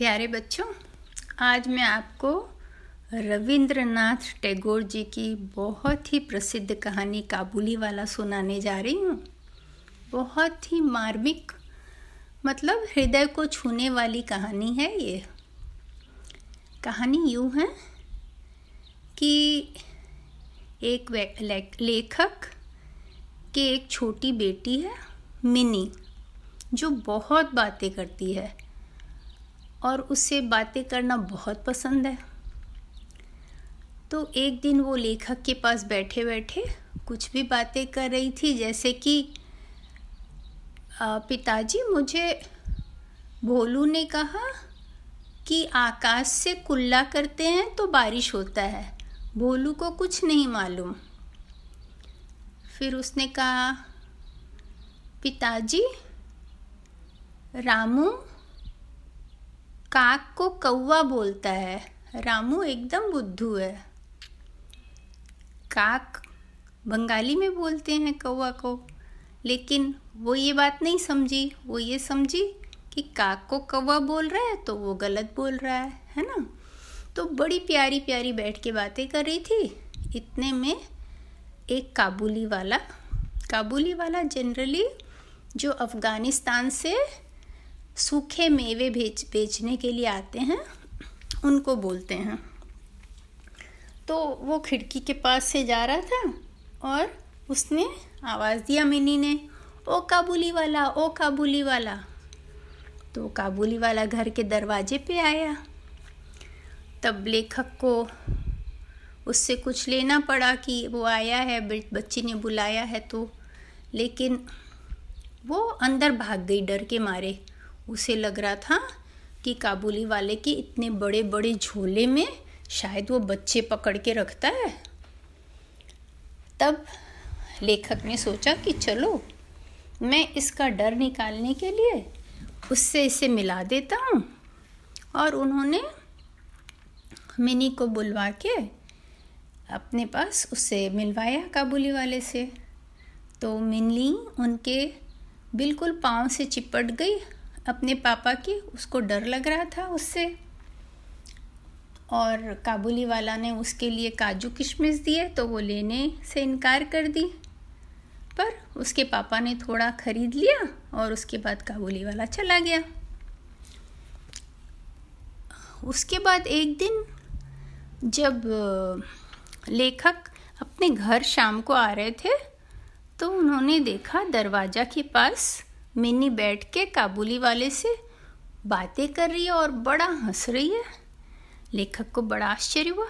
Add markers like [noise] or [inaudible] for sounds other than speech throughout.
प्यारे बच्चों, आज मैं आपको रविंद्रनाथ टैगोर जी की बहुत ही प्रसिद्ध कहानी काबुली वाला सुनाने जा रही हूँ। बहुत ही मार्मिक मतलब हृदय को छूने वाली कहानी है ये। कहानी यूँ है कि एक लेखक के एक छोटी बेटी है, मिनी, जो बहुत बातें करती है। और उससे बातें करना बहुत पसंद है। तो एक दिन वो लेखक के पास बैठे बैठे कुछ भी बातें कर रही थी, जैसे कि पिताजी, मुझे भोलू ने कहा कि आकाश से कुल्ला करते हैं तो बारिश होता है, भोलू को कुछ नहीं मालूम। फिर उसने कहा, पिताजी, रामू काक को कौवा बोलता है। रामू एकदम बुद्धू है। काक बंगाली में बोलते हैं कौवा को। लेकिन वो ये बात नहीं समझी। वो ये समझी कि काक को कौवा बोल रहा है तो वो गलत बोल रहा है है ना? तो बड़ी प्यारी प्यारी बैठ के बातें कर रही थी। इतने में एक काबुली वाला काबुली वाला जनरली जो अफ़गानिस्तान से सूखे मेवे बेच बेचने के लिए आते हैं, उनको बोलते हैं। तो वो खिड़की के पास से जा रहा था और उसने आवाज़ दिया मिनी ने, ओ काबुली वाला, ओ काबुली वाला। तो काबुली वाला घर के दरवाजे पे आया। तब लेखक को उससे कुछ लेना पड़ा कि वो आया है बच्ची ने बुलाया है तो लेकिन वो अंदर भाग गई डर के मारे। उसे लग रहा था कि काबुली वाले के इतने बड़े बड़े झोले में शायद वो बच्चे पकड़ के रखता है। तब लेखक ने सोचा कि चलो, मैं इसका डर निकालने के लिए उससे इसे मिला देता हूँ। और उन्होंने मिनी को बुलवा के अपने पास उससे मिलवाया काबुली वाले से। तो मिनी उनके बिल्कुल पाँव से चिपट गई अपने पापा की, उसको डर लग रहा था उससे। और काबुली वाला ने उसके लिए काजू किशमिश दिए तो वो लेने से इनकार कर दी। पर उसके पापा ने थोड़ा खरीद लिया और उसके बाद काबुली वाला चला गया। उसके बाद एक दिन, जब, लेखक अपने घर शाम को आ रहे थे तो उन्होंने देखा दरवाज़ा के पास मिनी बैठ के काबुली वाले से बातें कर रही है और बड़ा हंस रही है। लेखक को बड़ा आश्चर्य हुआ।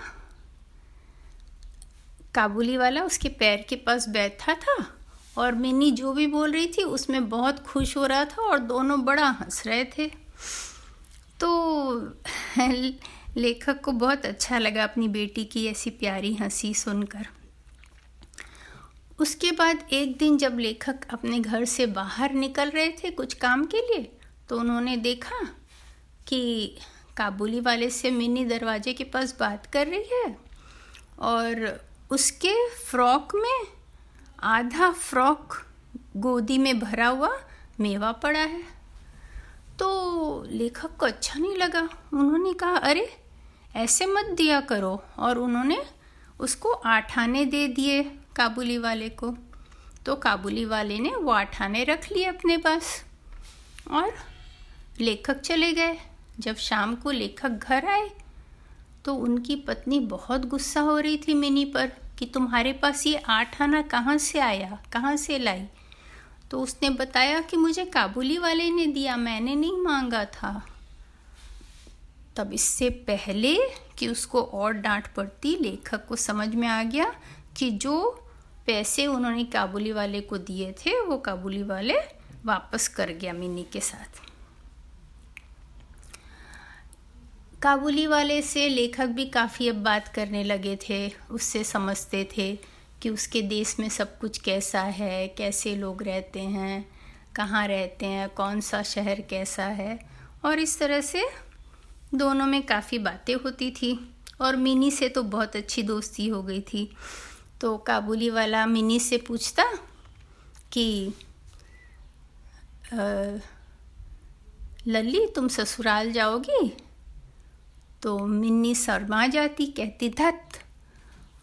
काबुली वाला उसके पैर के पास बैठा था और मिनी जो भी बोल रही थी उसमें बहुत खुश हो रहा था और दोनों बड़ा हंस रहे थे। तो [laughs] लेखक को बहुत अच्छा लगा अपनी बेटी की ऐसी प्यारी हँसी सुनकर। उसके बाद एक दिन जब लेखक अपने घर से बाहर निकल रहे थे कुछ काम के लिए तो उन्होंने देखा कि काबुली वाले से मिनी दरवाजे के पास बात कर रही है और उसके फ्रॉक में, आधा फ्रॉक गोदी में भरा हुआ मेवा पड़ा है। तो लेखक को अच्छा नहीं लगा। उन्होंने कहा, अरे, ऐसे मत दिया करो। और उन्होंने उसको आठ आने दे दिए। काबुली वाले को। तो काबुली वाले ने वो आठाने रख लिए अपने पास और लेखक चले गए। जब शाम को लेखक घर आए तो उनकी पत्नी बहुत गुस्सा हो रही थी मिनी पर कि तुम्हारे पास ये आठ आना कहाँ से आया, कहाँ से लाई? तो उसने बताया कि मुझे काबुली वाले ने दिया, मैंने नहीं मांगा था। तब इससे पहले कि उसको और डांट पड़ती, लेखक को समझ में आ गया कि जो पैसे उन्होंने काबुली वाले को दिए थे, वो काबुली वाले वापस कर गया मिनी के साथ। काबुली वाले से लेखक भी काफ़ी अब बात करने लगे थे, उससे समझते थे कि उसके देश में सब कुछ कैसा है, कैसे लोग रहते हैं, कहाँ रहते हैं कौन सा शहर कैसा है, और इस तरह से दोनों में काफ़ी बातें होती थी। और मिनी से तो बहुत अच्छी दोस्ती हो गई थी। तो काबुली वाला मिनी से पूछता कि लल्ली, तुम ससुराल जाओगी? तो मिन्नी शर्मा जाती, कहती, धत।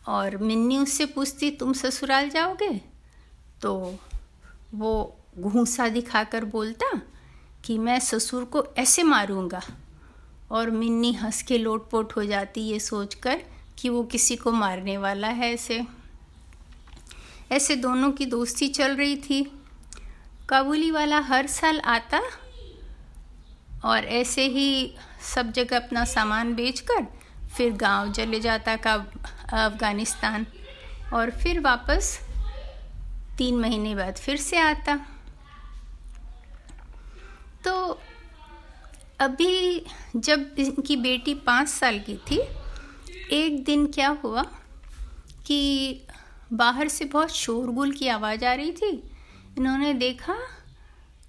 और मिन्नी उससे पूछती, तुम ससुराल जाओगे? तो वो घूसा दिखाकर बोलता कि, मैं ससुर को ऐसे मारूँगा। और मिन्नी हंस के लोटपोट हो जाती, ये सोचकर कि वो किसी को मारने वाला है ऐसे। ऐसे दोनों की दोस्ती चल रही थी। काबुली वाला हर साल आता और ऐसे ही सब जगह अपना सामान बेचकर फिर गाँव चले जाता का, अफ़गानिस्तान और फिर वापस तीन महीने बाद फिर से आता। तो अभी जब इनकी बेटी पाँच साल की थी, एक दिन क्या हुआ कि बाहर से बहुत शोरगुल की आवाज़ आ रही थी। इन्होंने देखा,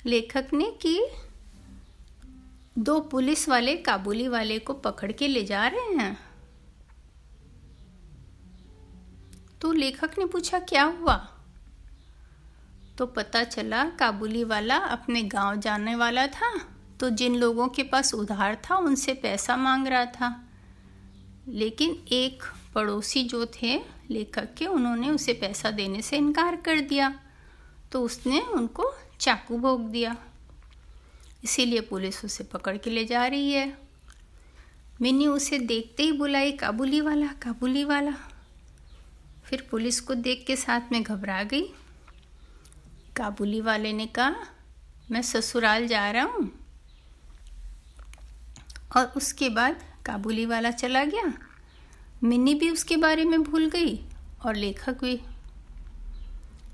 लेखक ने कि दो पुलिस वाले काबुली वाले को पकड़ के ले जा रहे हैं। तो लेखक ने पूछा, क्या हुआ? तो पता चला, काबुली वाला अपने गाँव जाने वाला था। तो जिन लोगों के पास उधार था, उनसे पैसा मांग रहा था। लेकिन एक पड़ोसी जो थे लेखक के उन्होंने उसे पैसा देने से इनकार कर दिया। तो उसने उनको चाकू भोग दिया। इसीलिए पुलिस उसे पकड़ के ले जा रही है। मिनी उसे देखते ही बुलाई काबुली वाला काबुली वाला। फिर पुलिस को देख के साथ में घबरा गई। काबुली वाले ने कहा, मैं ससुराल जा रहा हूँ। और उसके बाद काबुली वाला चला गया। मिनी भी उसके बारे में भूल गई और लेखक भी।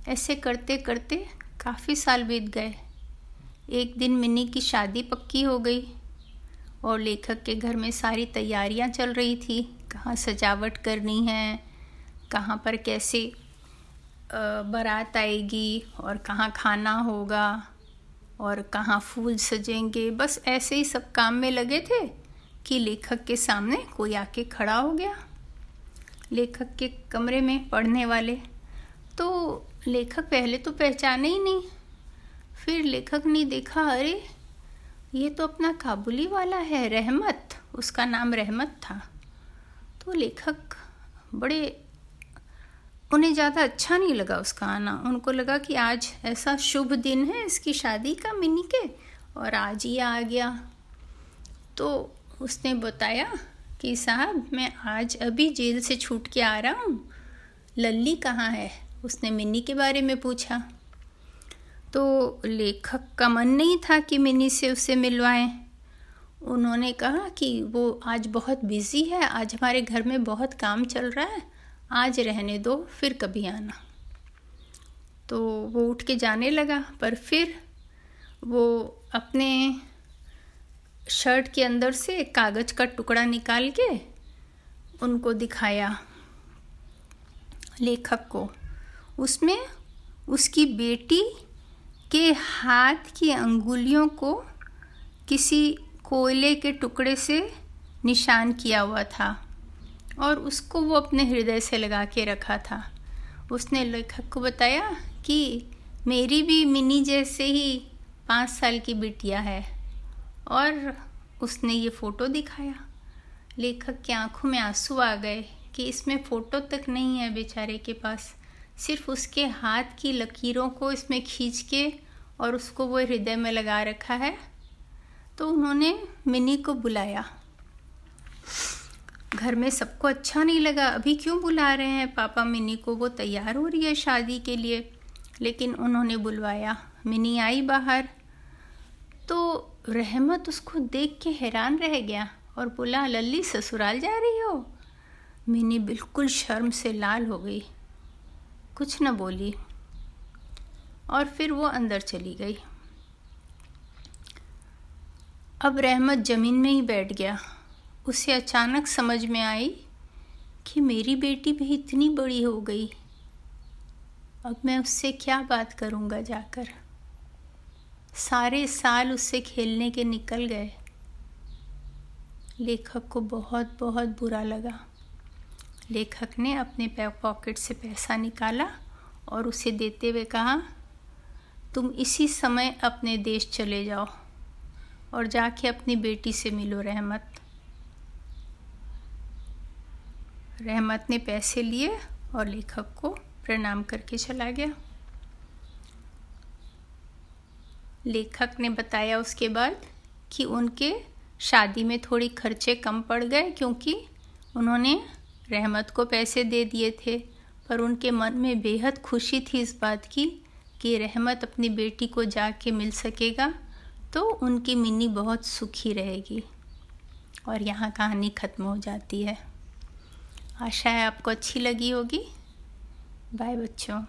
ऐसे करते करते काफ़ी साल बीत गए। एक दिन मिनी की शादी पक्की हो गई और लेखक के घर में सारी तैयारियाँ चल रही थी। कहाँ सजावट करनी है, कहाँ पर कैसे बारात आएगी और कहाँ खाना होगा और कहाँ फूल सजेंगे। बस ऐसे ही सब काम में लगे थे कि लेखक के सामने कोई आके खड़ा हो गया। लेखक के कमरे में पढ़ने वाले। तो लेखक पहले तो पहचाने ही नहीं। फिर लेखक ने देखा, अरे, ये तो अपना काबुली वाला है, रहमत, उसका नाम रहमत था। तो लेखक बड़े, उन्हें ज़्यादा अच्छा नहीं लगा उसका आना। उनको लगा कि आज ऐसा शुभ दिन है, इसकी शादी का मिनी के, और आज ही आ गया। तो उसने बताया कि साहब, मैं आज अभी जेल से छूट के आ रहा हूँ। लल्ली कहाँ है? उसने मिनी के बारे में पूछा। तो लेखक का मन नहीं था कि मिनी से उसे मिलवाएँ। उन्होंने कहा कि वो आज बहुत बिज़ी है, आज हमारे घर में बहुत काम चल रहा है, आज रहने दो, फिर कभी आना। तो वो उठ के जाने लगा, पर फिर वो अपने शर्ट के अंदर से एक कागज़ का टुकड़ा निकाल के उनको दिखाया लेखक को। उसमें उसकी बेटी के हाथ की अंगुलियों को किसी कोयले के टुकड़े से निशान किया हुआ था और उसको वो अपने हृदय से लगा के रखा था। उसने लेखक को बताया कि मेरी भी मिनी जैसे ही पाँच साल की बिटिया है। और उसने ये फ़ोटो दिखाया। लेखक की आँखों में आँसू आ गए कि इसमें फ़ोटो तक नहीं है बेचारे के पास। सिर्फ़ उसके हाथ की लकीरों को इसमें खींच के और उसको वो हृदय में लगा रखा है। तो उन्होंने मिनी को बुलाया। घर में सबको अच्छा नहीं लगा। अभी क्यों बुला रहे हैं? पापा मिनी को वो तैयार हो रही है शादी के लिए, लेकिन उन्होंने बुलवाया। मिनी आई बाहर। तो रहमत उसको देख के हैरान रह गया और बोला, लल्ली, ससुराल जा रही हो? मिनी बिल्कुल शर्म से लाल हो गई। कुछ न बोली और फिर वो अंदर चली गई। अब रहमत ज़मीन में ही बैठ गया। उसे अचानक समझ में आई कि मेरी बेटी भी इतनी बड़ी हो गई। अब मैं उससे क्या बात करूँगा जाकर? सारे साल उससे खेलने के निकल गए। लेखक को बहुत बहुत बुरा लगा। लेखक ने अपने पॉकेट से पैसा निकाला और उसे देते हुए कहा, तुम इसी समय अपने देश चले जाओ और जाके अपनी बेटी से मिलो, रहमत। रहमत ने पैसे लिए और लेखक को प्रणाम करके चला गया। लेखक ने बताया उसके बाद कि उनके शादी में थोड़ी खर्चे कम पड़ गए क्योंकि उन्होंने रहमत को पैसे दे दिए थे। पर उनके मन में बेहद खुशी थी इस बात की कि रहमत अपनी बेटी को जाके मिल सकेगा तो उनकी मिनी बहुत सुखी रहेगी। और यहाँ कहानी ख़त्म हो जाती है। आशा है आपको अच्छी लगी होगी। बाय बच्चों।